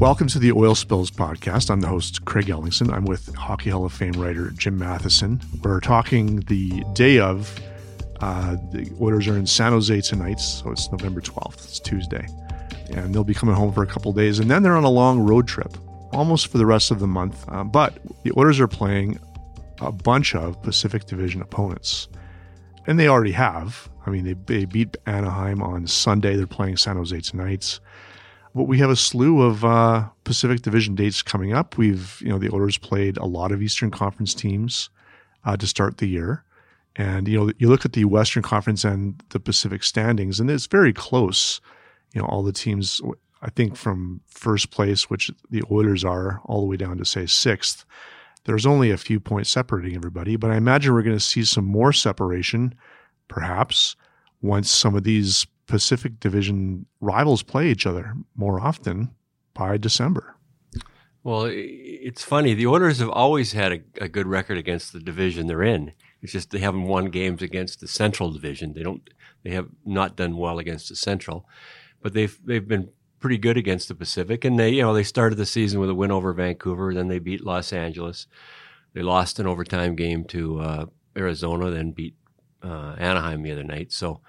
Welcome to the Oil Spills podcast. I'm the host, Craig Ellingson. I'm with Hockey Hall of Fame writer Jim Matheson. We're talking the day of. Uh, the Oilers are in San Jose tonight, so it's November 12th. It's Tuesday. And they'll be coming home for a couple days. And then they're on a long road trip, almost for the rest of the month. Uh, but the Oilers are playing a bunch of Pacific Division opponents. And they already have. I mean, they, they beat Anaheim on Sunday. They're playing San Jose tonight. But we have a slew of uh, Pacific Division dates coming up. We've, you know, the Oilers played a lot of Eastern Conference teams uh, to start the year. And, you know, you look at the Western Conference and the Pacific standings, and it's very close. You know, all the teams, I think from first place, which the Oilers are, all the way down to, say, sixth, there's only a few points separating everybody. But I imagine we're going to see some more separation, perhaps, once some of these Pacific Division rivals play each other more often by December. Well, it's funny. The Oilers have always had a, a, good record against the division they're in. It's just they haven't won games against the Central Division. They don't. They have not done well against the Central, but they've they've been pretty good against the Pacific. And they, you know, they started the season with a win over Vancouver. Then they beat Los Angeles. They lost an overtime game to uh, Arizona. Then beat uh, Anaheim the other night. So.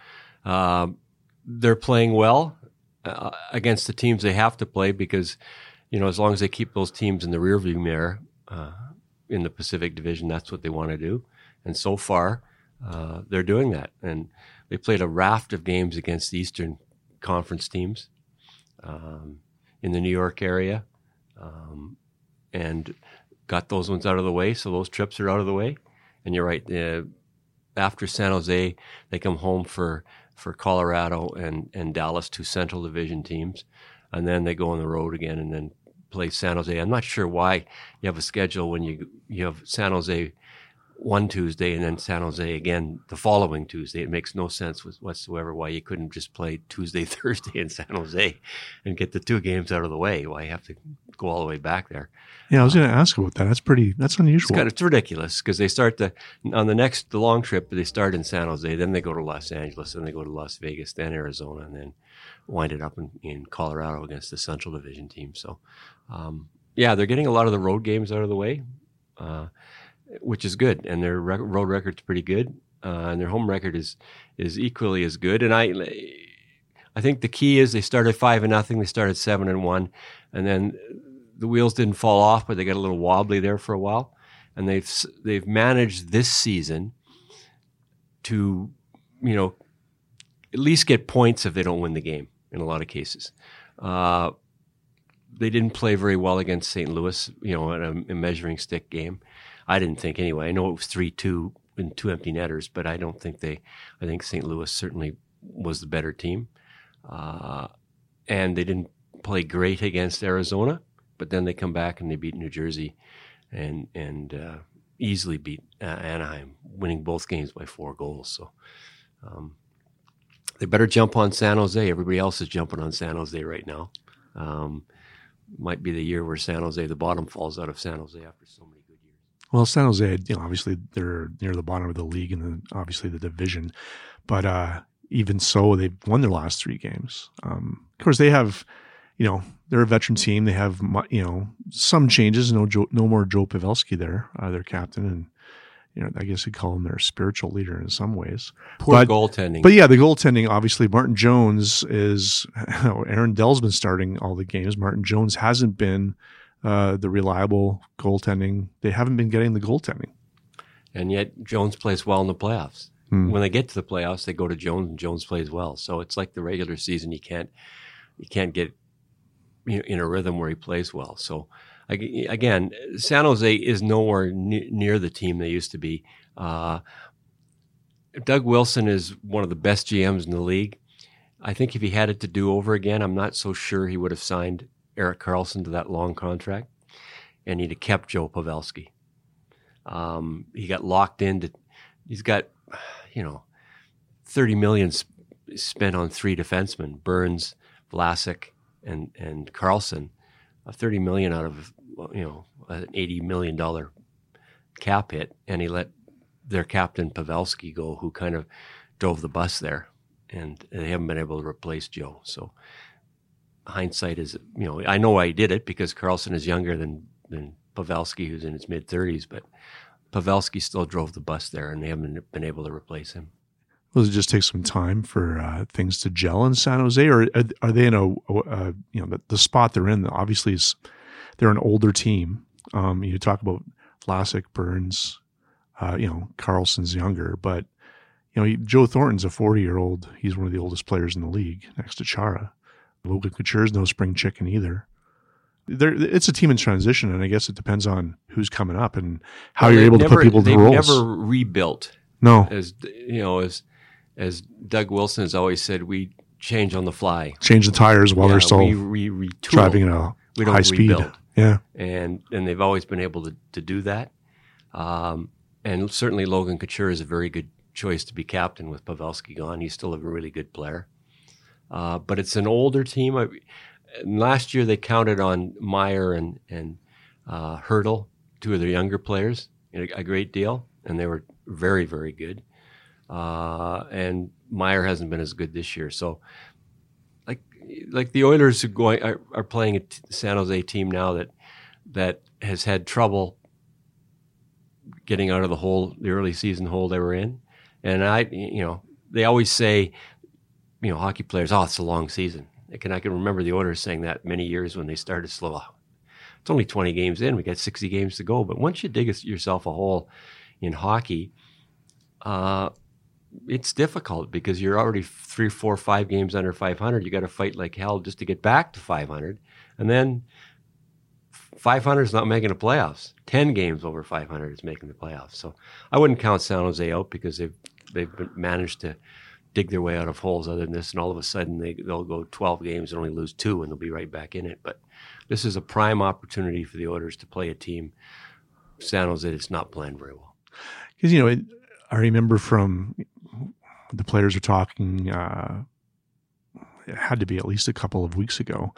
Um, they're playing well uh, against the teams they have to play because, you know, as long as they keep those teams in the rearview mirror uh, in the Pacific Division, that's what they want to do. And so far, uh, they're doing that. And they played a raft of games against the Eastern Conference teams um, in the New York area um, and got those ones out of the way. So those trips are out of the way. And you're right. Uh, after San Jose, they come home for for Colorado and, and Dallas, two Central Division teams. And then they go on the road again and then play San Jose. I'm not sure why you have a schedule when you you have San Jose one Tuesday and then San Jose again the following Tuesday. It makes no sense whatsoever why you couldn't just play Tuesday, Thursday in San Jose and get the two games out of the way. Why you have to go all the way back there? Yeah, I was going to ask about that. That's pretty. That's unusual. It's, kind of, it's ridiculous because they start the on the next the long trip. They start in San Jose, then they go to Los Angeles, then they go to Las Vegas, then Arizona, and then wind it up in, in Colorado against the Central Division team. So, um, yeah, they're getting a lot of the road games out of the way. Uh, which is good, and their rec- road record's pretty good, uh, and their home record is is equally as good. And I, I think the key is they started five and nothing. They started seven and one, and then the wheels didn't fall off, but they got a little wobbly there for a while, and they've they've managed this season to, you know, at least get points if they don't win the game in a lot of cases. Uh, they didn't play very well against St. Louis, you know, in a, a measuring stick game. I didn't think anyway. I know it was three two and two empty netters, but I don't think they. I think St. Louis certainly was the better team, uh, and they didn't play great against Arizona. But then they come back and they beat New Jersey, and and uh, easily beat uh, Anaheim, winning both games by four goals. So. Um, they better jump on San Jose. Everybody else is jumping on San Jose right now. Um, might be the year where San Jose, the bottom falls out of San Jose after so many well, San Jose, you know, obviously they're near the bottom of the league and obviously the division, but uh, even so, they've won their last three games. Um, of course, they have, you know, they're a veteran team. They have, you know, some changes. No, Joe, no more Joe Pavelski there, uh, their captain, and you know, I guess you'd call him their spiritual leader in some ways. Poor But- goaltending. But yeah, the goaltending, obviously, Martin Jones is, Aaron Dell's been starting all the games. Martin Jones hasn't been uh, the reliable goaltending. They haven't been getting the goaltending. and yet Jones plays well in the playoffs. Hmm. When they get to the playoffs, they go to Jones, and Jones plays well. So it's like the regular season; you can't you can't get in a rhythm where he plays well. So again, San Jose is nowhere ne- near the team they used to be. Uh, Doug Wilson is one of the best GMs in the league. I think if he had it to do over again, I'm not so sure he would have signed Erik Karlsson to that long contract, and he'd have kept Joe Pavelski. Um, he got locked into. He's got, you know, thirty million sp- spent on three defensemen: Burns, Vlasic, and and Karlsson. Uh, thirty million out of you know an eighty million dollar cap hit, and he let their captain Pavelski go, who kind of drove the bus there, and they haven't been able to replace Joe. So hindsight is, you know, I know I did it because Karlsson is younger than than Pavelski, who's in his mid thirties, but Pavelski still drove the bus there, and they haven't been able to replace him. Does it just take some time for uh, things to gel in San Jose, or are, are they in a, you know the, the spot they're in? Obviously, is they're an older team. Um, you talk about Vlasic, Burns, uh, you know Karlsson's younger, but you know Joe Thornton's a forty-year-old. He's one of the oldest players in the league, next to Chara. Logan Couture's no spring chicken either. There, it's a team in transition, and I guess it depends on who's coming up and how Well, you're able to put people to roles. Never rebuilt no, as you know as as Doug Wilson has always said, we change on the fly. change the tires while Yeah, they're still we, we retool. driving at a We high speed. rebuild. Yeah. and and they've always been able to, to do that. Um, and certainly Logan Couture is a very good choice to be captain with Pavelski gone. He's still a really good player. Uh, but it's an older team. I, last year they counted on Meier and and uh, Hertl, two of their younger players, a, a great deal, and they were very very good. Uh, and Meier hasn't been as good this year. So, like like the Oilers are going are, are playing a t- San Jose team now that that has had trouble getting out of the hole, the early season hole they were in. And I, you know, they always say, you know, hockey players, oh, it's a long season. I can I can remember the Oilers saying that many years when they started slow. It's only 20 games in. We got 60 games to go. But once you dig yourself a hole in hockey, uh, it's difficult because you're already three, four, five games under 500. You got to fight like hell just to get back to 500, and then 500 is not making the playoffs. 10 games over 500 is making the playoffs. So I wouldn't count San Jose out because they've they've managed to dig their way out of holes other than this, and all of a sudden they they'll go 12 games and only lose two, and they'll be right back in it. But this is a prime opportunity for the Oilers to play a team San Jose that's not playing very well. Because, you know, it, I remember from the players were talking, uh, it had to be at least a couple of weeks ago.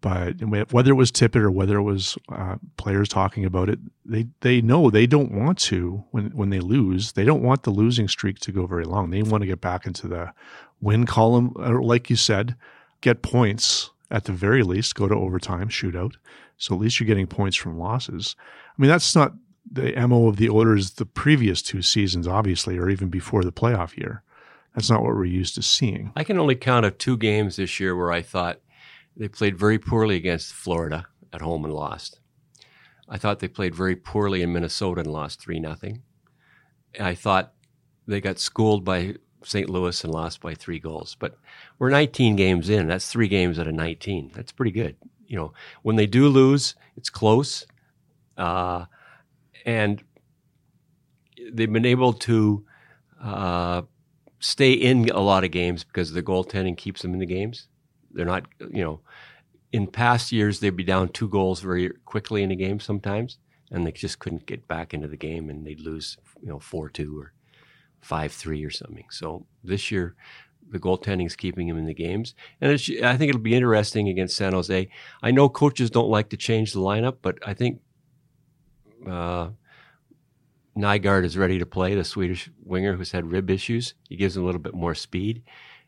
But whether it was Tippett or whether it was uh, players talking about it, they, they know they don't want to, when, when they lose, they don't want the losing streak to go very long. They want to get back into the win column, like you said, get points at the very least, go to overtime, shootout. So at least you're getting points from losses. I mean, that's not the MO of the Oilers the previous two seasons, obviously, or even before the playoff year. That's not what we're used to seeing. I can only count of two games this year where I thought they played very poorly against Florida at home and lost. I thought they played very poorly in Minnesota and lost 3 nothing. I thought they got schooled by St. Louis and lost by three goals. But we're 19 games in. That's three games out of 19. That's pretty good. You know, when they do lose, it's close. Uh, and they've been able to uh, stay in a lot of games because the goaltending keeps them in the games. They're not, you know, in past years they'd be down two goals very quickly in a game sometimes, and they just couldn't get back into the game, and they'd lose, you know, four two or five three or something. So this year, the goaltending is keeping them in the games, and I think it'll be interesting against San Jose. I know coaches don't like to change the lineup, but I think. Uh, Nygaard is ready to play, the Swedish winger who's had rib issues. He gives him a little bit more speed,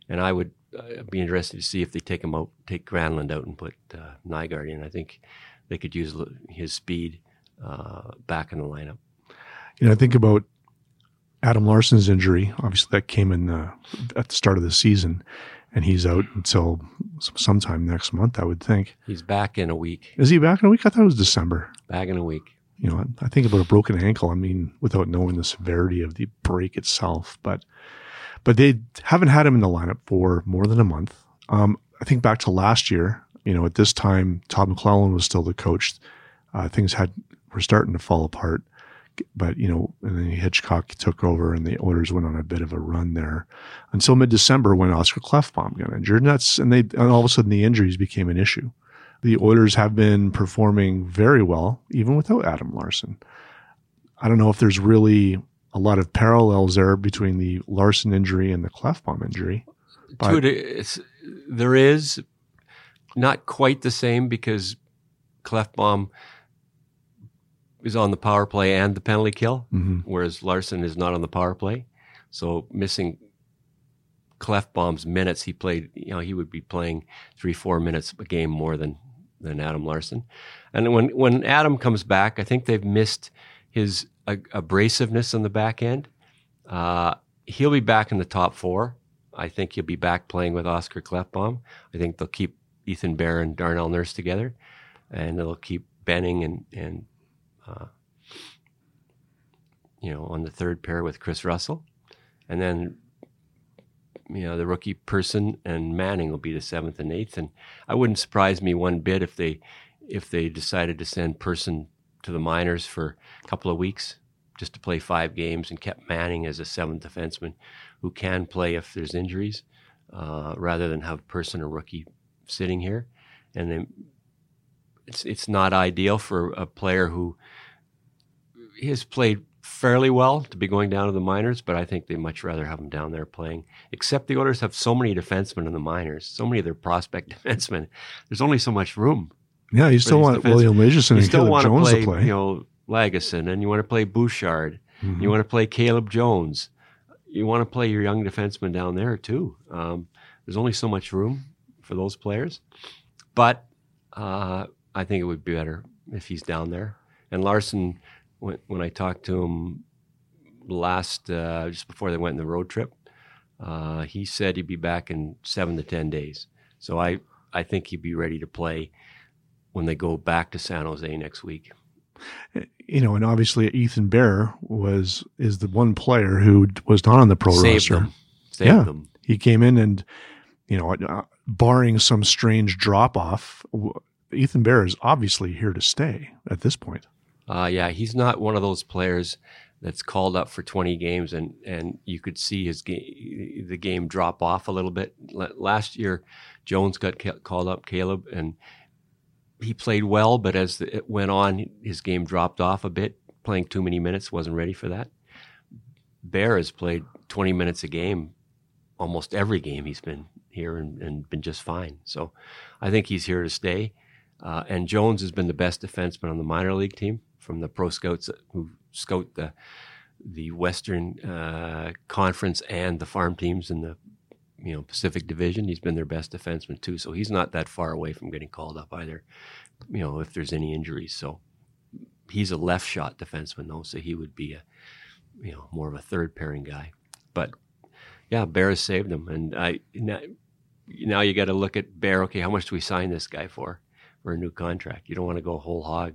and I would uh, be interested to see if they take him out, take Granlund out, and put uh, Nygaard in. I think they could use his speed uh, back in the lineup. You know, I think about Adam Larsson's injury, obviously that came in the, at the start of the season, and he's out until sometime next month, I would think. He's back in a week. Is he back in a week? I thought it was December. Back in a week. You know, I think about a broken ankle. I mean, without knowing the severity of the break itself, but but they haven't had him in the lineup for more than a month. Um, I think back to last year. You know, at this time, Todd McLellan was still the coach. Uh, things had were starting to fall apart but you know, and then Hitchcock took over, and the Oilers went on a bit of a run there until mid-December when Oscar Klefbom got injured. And that's and they and all of a sudden the injuries became an issue. The Oilers have been performing very well even without Adam Larsson. I don't know if there's really a lot of parallels there between the Larsson injury and the Klefbom injury. But there is not quite the same because Klefbom is on the power play and the penalty kill, mm-hmm. whereas Larsson is not on the power play. So missing Klefbom's minutes, he played. You know, he would be playing three, four minutes a game more than than Adam Larsson. And when when Adam comes back, I think they've missed his abrasiveness on the back end. Uh, he'll be back in the top four. I think he'll be back playing with Oscar Klefbom. I think they'll keep Ethan Bear and Darnell Nurse together, and they'll keep Benning and and uh, you know, on the third pair with Kris Russell, and then you know the rookie Persson and Manning will be the seventh and eighth. And I wouldn't surprise me one bit if they if they decided to send Persson to the minors for a couple of weeks just to play five games and kept Manning as a seventh defenseman who can play if there's injuries, uh, rather than have a Persson a rookie sitting here. And then it's it's not ideal for a player who has played fairly well to be going down to the minors, but I think they much rather have him down there playing. Except the Oilers have so many defensemen in the minors, so many of their prospect defensemen. There's only so much room. Yeah, you still want William Lagesson and Caleb Jones play, to play. You know, Lagesson, and you want to play Bouchard. Mm-hmm. You want to play Caleb Jones. You want to play your young defenseman down there too. Um, there's only so much room for those players, but uh, I think it would be better if he's down there. And Larsson, when, when I talked to him last, uh, just before they went on the road trip, uh, he said he'd be back in seven to 10 days. So I, I think he'd be ready to play when they go back to San Jose next week. You know, and obviously Ethan Bear was is the one player who was not on the pro Saved roster. Them. Saved yeah, them. he came in and you know, uh, barring some strange drop off, Ethan Bear is obviously here to stay at this point. Uh, yeah, he's not one of those players that's called up for 20 games and, and you could see his game, the game drop off a little bit. Last year, Jones got called up, Caleb, and he played well, but as it went on, his game dropped off a bit. Playing too many minutes, wasn't ready for that. Bear has played 20 minutes a game almost every game he's been here and, and been just fine. So I think he's here to stay. Uh, and Jones has been the best defenseman on the minor league team from the pro scouts who scout the the Western uh, Conference and the farm teams in the you know Pacific Division. He's been their best defenseman too, so he's not that far away from getting called up either. You know, if there's any injuries, so he's a left shot defenseman though, so he would be a you know more of a third pairing guy. But yeah, Bear has saved him, and I now, now you got to look at Bear. Okay, how much do we sign this guy for? for a new contract. You don't want to go whole hog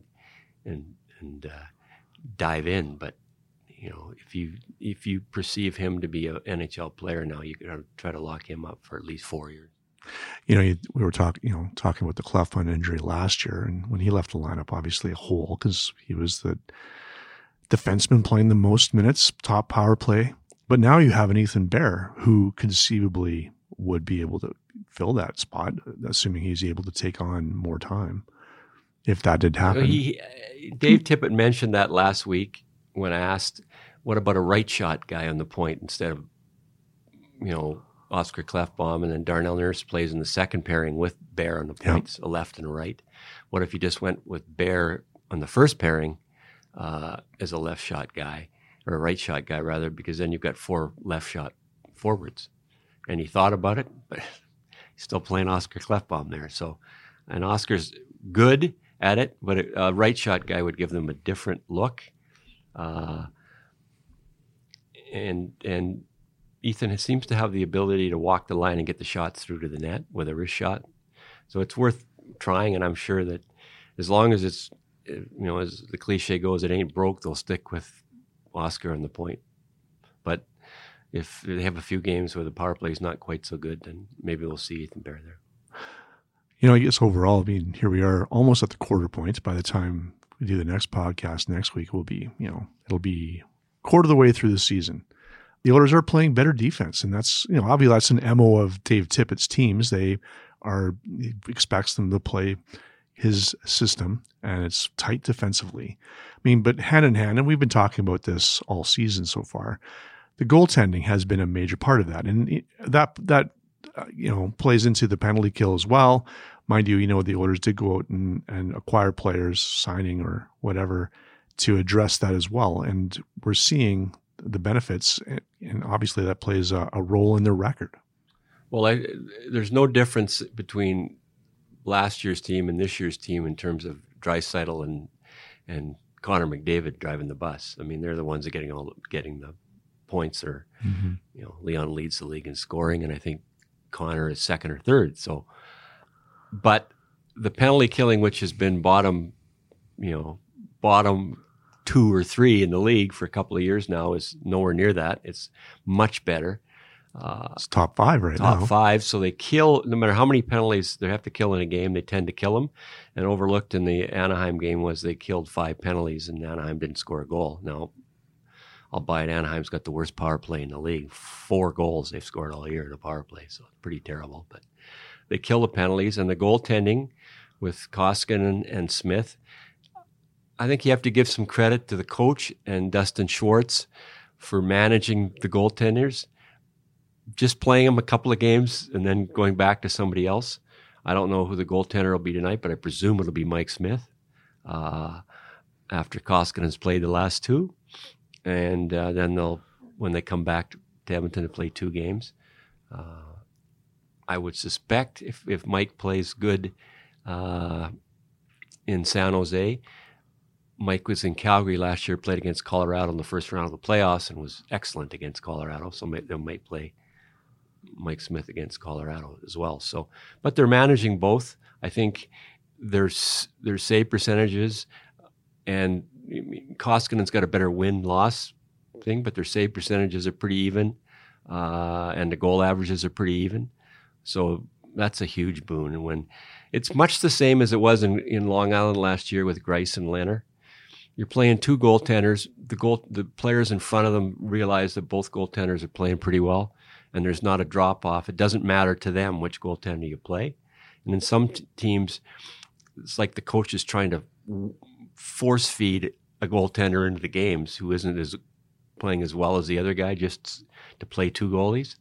and and uh, dive in, but you know if you if you perceive him to be an NHL player now, you got to try to lock him up for at least four years. You know, you, we were talking, you know, talking about the Klefbom injury last year, and when he left the lineup, obviously a hole because he was the defenseman playing the most minutes, top power play. But now you have an Ethan Bear who conceivably would be able to fill that spot, assuming he's able to take on more time. If that did happen, he, uh, Dave Tippett mentioned that last week when I asked, "What about a right shot guy on the point instead of, you know, Oscar Klefbom and then Darnell Nurse plays in the second pairing with Bear on the points, a left and a right. What if you just went with Bear on the first pairing uh, as a left shot guy or a right shot guy rather, because then you've got four left shot forwards." And he thought about it, but he's still playing Oscar Klefbom there. So, and Oscar's good at it, but a, right shot guy would give them a different look. Uh, and and Ethan seems to have the ability to walk the line and get the shots through to the net with a wrist shot. So it's worth trying, and I'm sure that as long as it's you know as the cliche goes, it ain't broke, they'll stick with Oscar on the point. But if they have a few games where the power play is not quite so good, then maybe we'll see Ethan Bear there. You know, I guess overall, I mean, here we are almost at the quarter point. By the time we do the next podcast next week, will be, you know, it'll be quarter of the way through the season. The Oilers are playing better defense, and that's you know obviously that's an mo of Dave Tippett's teams. They are expects them to play his system, and it's tight defensively. I mean, but hand in hand, and we've been talking about this all season so far. The goaltending has been a major part of that, and that that uh, you know plays into the penalty kill as well. Mind you, you know the Oilers did go out and, and acquire players, signing or whatever, to address that as well, and we're seeing the benefits, and obviously that plays a, a role in their record. Well, I, there's no difference between last year's team and this year's team in terms of Draisaitl and and Connor McDavid driving the bus. I mean, they're the ones that are getting all getting the points. Or mm-hmm. you know, Leon leads the league in scoring, and I think Connor is second or third. So, but the penalty killing, which has been bottom, you know, bottom two or three in the league for a couple of years now, is nowhere near that. It's much better. Uh, it's top five right top now. Top five. So they kill, no matter how many penalties they have to kill in a game, they tend to kill them. And overlooked in the Anaheim game was they killed five penalties and Anaheim didn't score a goal. Now, I'll buy it. Anaheim's got the worst power play in the league. Four goals they've scored all year in a power play. So it's pretty terrible. But they kill the penalties and the goaltending with Koskinen and Smith. I think you have to give some credit to the coach and Dustin Schwartz for managing the goaltenders just playing them a couple of games and then going back to somebody else. I don't know who the goaltender will be tonight, but I presume it'll be Mike Smith uh, after Koskinen's played the last two. And uh, then they'll, when they come back to Edmonton to play two games, uh, I would suspect if, if Mike plays good uh, in San Jose, Mike was in Calgary last year, played against Colorado in the first round of the playoffs, and was excellent against Colorado. So they might play Mike Smith against Colorado as well. So, but they're managing both. I think there's their save percentages, and Koskinen's got a better win loss thing, but their save percentages are pretty even, uh, and the goal averages are pretty even. So that's a huge boon. And when it's much the same as it was in, in Long Island last year with Greiss and Lehner. You're playing two goaltenders. The goal, the players in front of them realize that both goaltenders are playing pretty well and there's not a drop off, it doesn't matter to them which goaltender you play. And in some t- teams, it's like the coach is trying to force feed a goaltender into the games who isn't as playing as well as the other guy just to play two goalies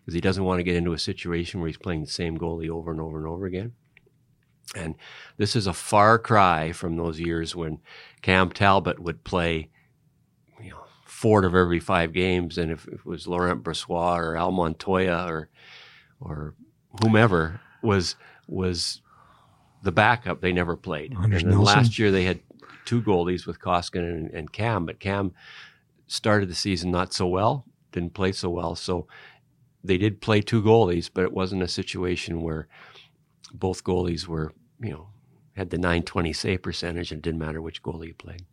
because he doesn't want to get into a situation where he's playing the same goalie over and over and over again. And this is a far cry from those years when Cam Talbot would play four of every five games, and if, if it was Laurent Brossoit or Al Montoya or or whomever was was the backup, they never played. Anders and then last year they had two goalies with Koskinen and, and Cam, but Cam started the season not so well, didn't play so well, so they did play two goalies, but it wasn't a situation where both goalies were, you know, had the 920 save percentage and it didn't matter which goalie you played.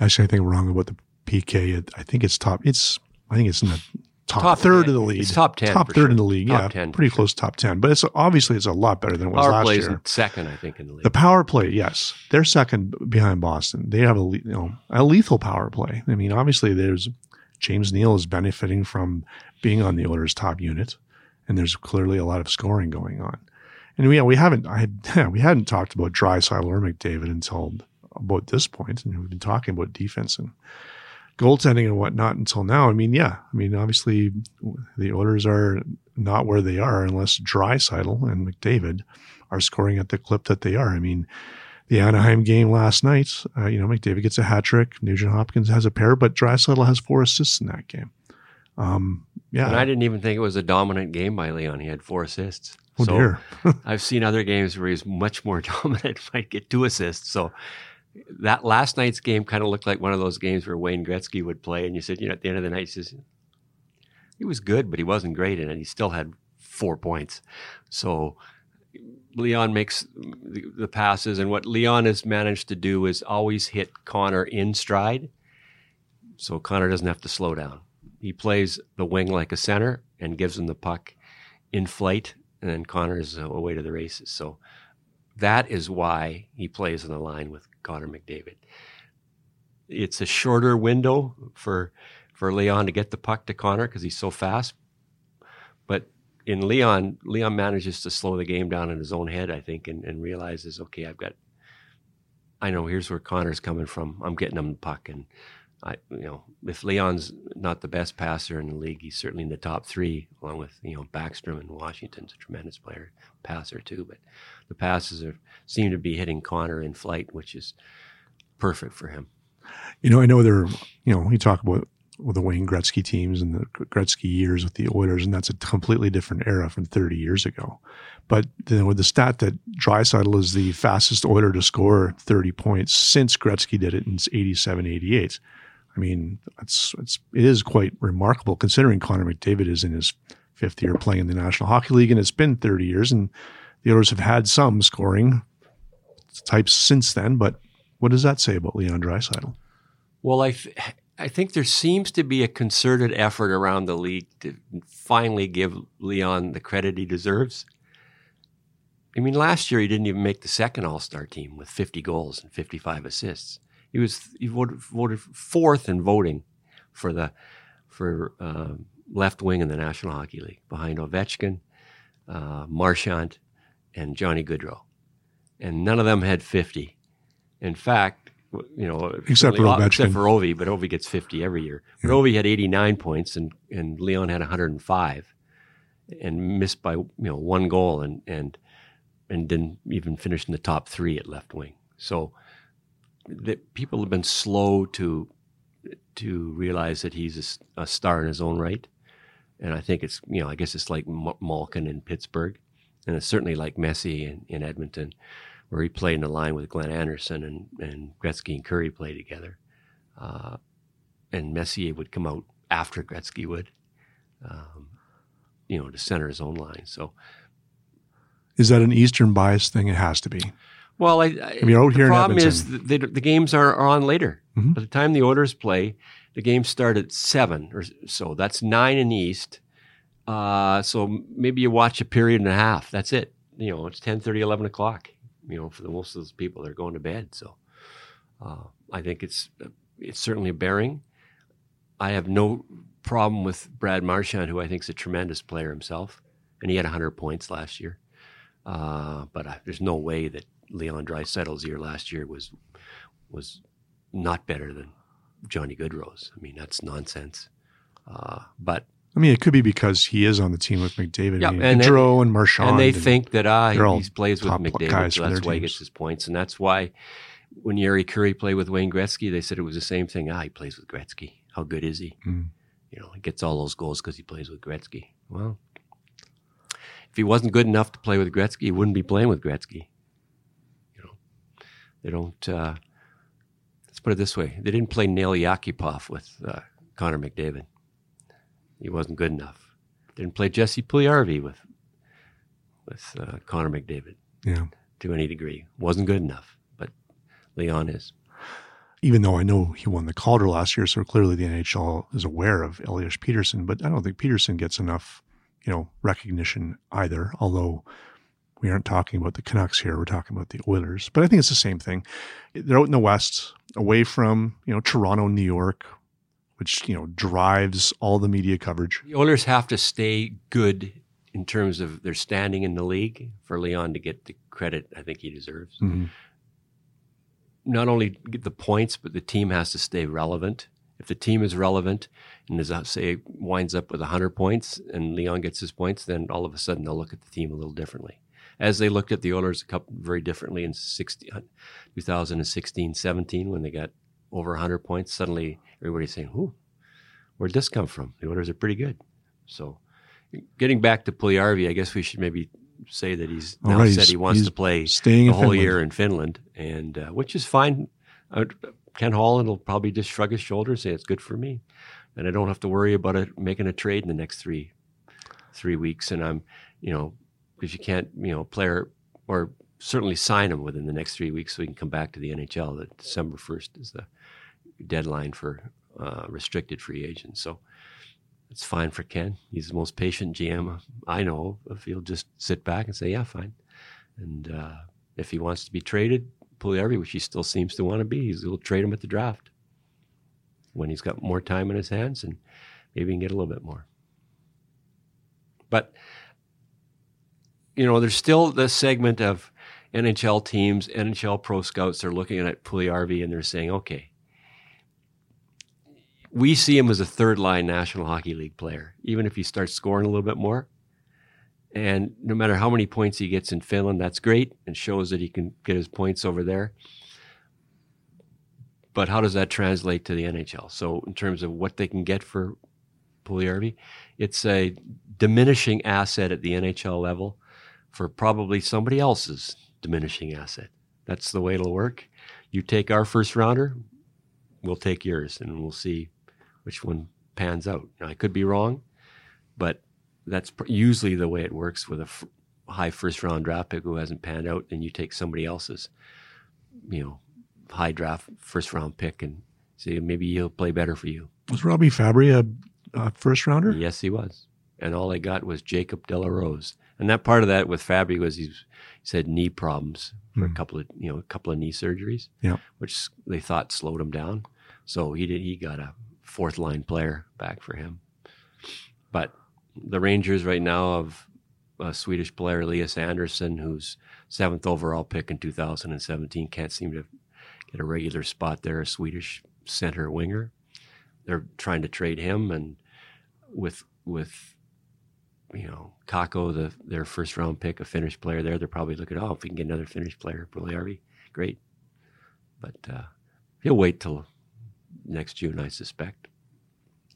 Actually, I think wrong about the PK. I think it's top. It's I think it's in the top, top third 10. of the league. It's top ten. Top third sure. in the league. Top yeah, 10 pretty sure. close top ten. But it's obviously it's a lot better than it was Power last plays year. second, I think, in the league. The power play, yes, they're second behind Boston. They have a you know a lethal power play. I mean, obviously there's James Neal is benefiting from being on the Oilers' top unit, and there's clearly a lot of scoring going on. And we we haven't I had, we hadn't talked about Draisaitl or McDavid until about this point, and we've been talking about defense and goaltending and whatnot until now. I mean, yeah, I mean, obviously the Oilers are not where they are unless Draisaitl and McDavid are scoring at the clip that they are. I mean, the Anaheim game last night, uh, you know, McDavid gets a hat trick. Nugent Hopkins has a pair, but Draisaitl has four assists in that game. Um, yeah. And I didn't even think it was a dominant game by Leon. He had four assists. Oh, so dear. I've seen other games where he's much more dominant, might get two assists. So that last night's game kind of looked like one of those games where Wayne Gretzky would play, and you said, you know, at the end of the night, he says he was good, but he wasn't great in it. He still had four points. So Leon makes the, the passes, and what Leon has managed to do is always hit Connor in stride, so Connor doesn't have to slow down. He plays the wing like a center and gives him the puck in flight, and then Connor is away to the races. So that is why he plays in the line with Connor McDavid. It's a shorter window for for Leon to get the puck to Connor because he's so fast. But in Leon, Leon manages to slow the game down in his own head, I think, and, and realizes, okay, I've got, I know here's where Connor's coming from. I'm getting him the puck, and I, you know, if Leon's not the best passer in the league, he's certainly in the top three, along with you know Backstrom and Washington's a tremendous player, passer too. But the passes are seem to be hitting Connor in flight, which is perfect for him. You know, I know they're you know, you talk about with the Wayne Gretzky teams and the Gretzky years with the Oilers, and that's a completely different era from 30 years ago. But then with the stat that Draisaitl is the fastest Oiler to score 30 points since Gretzky did it in 87, 88 I mean, it's it's it is quite remarkable considering Connor McDavid is in his fifth year playing in the National Hockey League, and it's been 30 years, and the Oilers have had some scoring types since then. But what does that say about Leon Draisaitl? Well, I th- I think there seems to be a concerted effort around the league to finally give Leon the credit he deserves. I mean, last year he didn't even make the second All Star team with 50 goals and 55 assists he was he voted, voted fourth in voting for the for uh, left wing in the National Hockey League behind Ovechkin, uh, Marchand, and Johnny Gaudreau, and none of them had fifty. In fact, you know, except for Ovechkin. except for Ovi, but Ovi gets fifty every year. But yeah. Ovi had eighty nine points, and and Leon had one hundred and five, and missed by you know one goal, and and and didn't even finish in the top three at left wing. So that people have been slow to to realize that he's a, a, star in his own right, and I think it's you know I guess it's like M- Malkin in Pittsburgh, and it's certainly like Messier in, in Edmonton, where he played in the line with Glenn Anderson and and Gretzky and Kurri played together, uh, and Messier would come out after Gretzky would, um, you know, to center his own line. So, is that an Eastern bias thing? It has to be. Well, I, I, I mean, out the problem is the, the, games are, are on later. Mm-hmm. By the time the Oilers play, the games start at seven or so. That's nine in the East. Uh, so maybe you watch a period and a half. That's it. You know, it's 10, 30, 11 o'clock. You know, for the most of those people, they're going to bed. So uh, I think it's it's certainly a bearing. I have no problem with Brad Marchand, who I think is a tremendous player himself, and he had 100 points last year. Uh, but I, there's no way that Leon Draisaitl's year last year was was not better than Johnny Gaudreau's. I mean, that's nonsense. Uh, but I mean, it could be because he is on the team with McDavid. Yeah, I mean, and Gaudreau and Marchand. And they think that ah, he plays with McDavid, so that's why he gets his points, and that's why when Jari Kurri played with Wayne Gretzky, they said it was the same thing. Ah, he plays with Gretzky. How good is he? Mm. You know, he gets all those goals because he plays with Gretzky. Well, if he wasn't good enough to play with Gretzky, he wouldn't be playing with Gretzky. They don't. Uh, let's put it this way: they didn't play Nail Yakupov with uh, Connor McDavid. He wasn't good enough. They didn't play Jesse Puljujarvi with with uh, Connor McDavid. Yeah. To any degree, wasn't good enough. But Leon is. Even though I know he won the Calder last year, so clearly the NHL is aware of Elias Pettersson, but I don't think Pettersson gets enough, you know, recognition either. Although we aren't talking about the Canucks here. We're talking about the Oilers. But I think it's the same thing. They're out in the West, away from, you know, Toronto, New York, which, you know, drives all the media coverage. The Oilers have to stay good in terms of their standing in the league for Leon to get the credit I think he deserves. Mm-hmm. Not only get the points, but the team has to stay relevant. If the team is relevant and as I say winds up with 100 points and Leon gets his points, then all of a sudden they'll look at the team a little differently as they looked at the Oilers a couple very differently in 60, 2016 17 when they got over 100 points. Suddenly, everybody's saying, "Who? Where'd this come from? The Oilers are pretty good." So, getting back to Puljujarvi, I guess we should maybe say that he's now right, said he wants to play the whole Finland. year in Finland, and uh, which is fine. uh, Ken Holland will probably just shrug his shoulders, and say it's good for me, and I don't have to worry about it making a trade in the next three three weeks. And I'm, you know, because you can't, you know, player or certainly sign him within the next three weeks so he can come back to the NHL. That December first is the deadline for uh, restricted free agents. So it's fine for Ken. He's the most patient GM I know. If he'll just sit back and say, "Yeah, fine," and uh, if he wants to be traded, Puljujarvi, which he still seems to want to be, he'll trade him at the draft when he's got more time in his hands and maybe he can get a little bit more. But you know, there's still this segment of NHL teams, NHL pro scouts are looking at Puljujarvi and they're saying, okay, we see him as a third line National Hockey League player, even if he starts scoring a little bit more. And no matter how many points he gets in Finland, that's great and shows that he can get his points over there. But how does that translate to the NHL? So, in terms of what they can get for Puljujarvi, it's a diminishing asset at the NHL level for probably somebody else's diminishing asset. That's the way it'll work. You take our first rounder, we'll take yours, and we'll see which one pans out. Now, I could be wrong, but that's usually the way it works with a f- high first round draft pick who hasn't panned out, and you take somebody else's, you know, high draft first round pick and see maybe he'll play better for you. Was Robbie Fabbri a, a first rounder? Yes, he was. And all they got was Jacob De La Rose. And that part of that with Fabbri was he's, he said knee problems for mm. a hmm. couple of you know a couple of knee surgeries, yeah. which they thought slowed him down. So he did he got a fourth line player back for him. But the Rangers right now have a Swedish player, Elias Andersson, who's seventh overall pick in 2017, can't seem to get a regular spot there, a Swedish center winger. They're trying to trade him, and with with you know Kakko, the their first round pick, a Finnish player there, they're probably looking, oh, if we can get another Finnish player, Puljujarvi, great. But uh, he'll wait till next June, I suspect.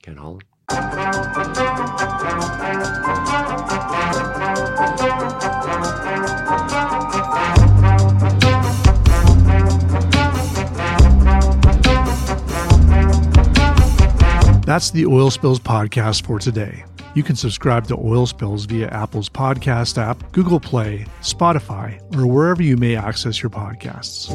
Ken Holland. That's the Oil Spills podcast for today. You can subscribe to Oil Spills via Apple's podcast app, Google Play, Spotify, or wherever you may access your podcasts.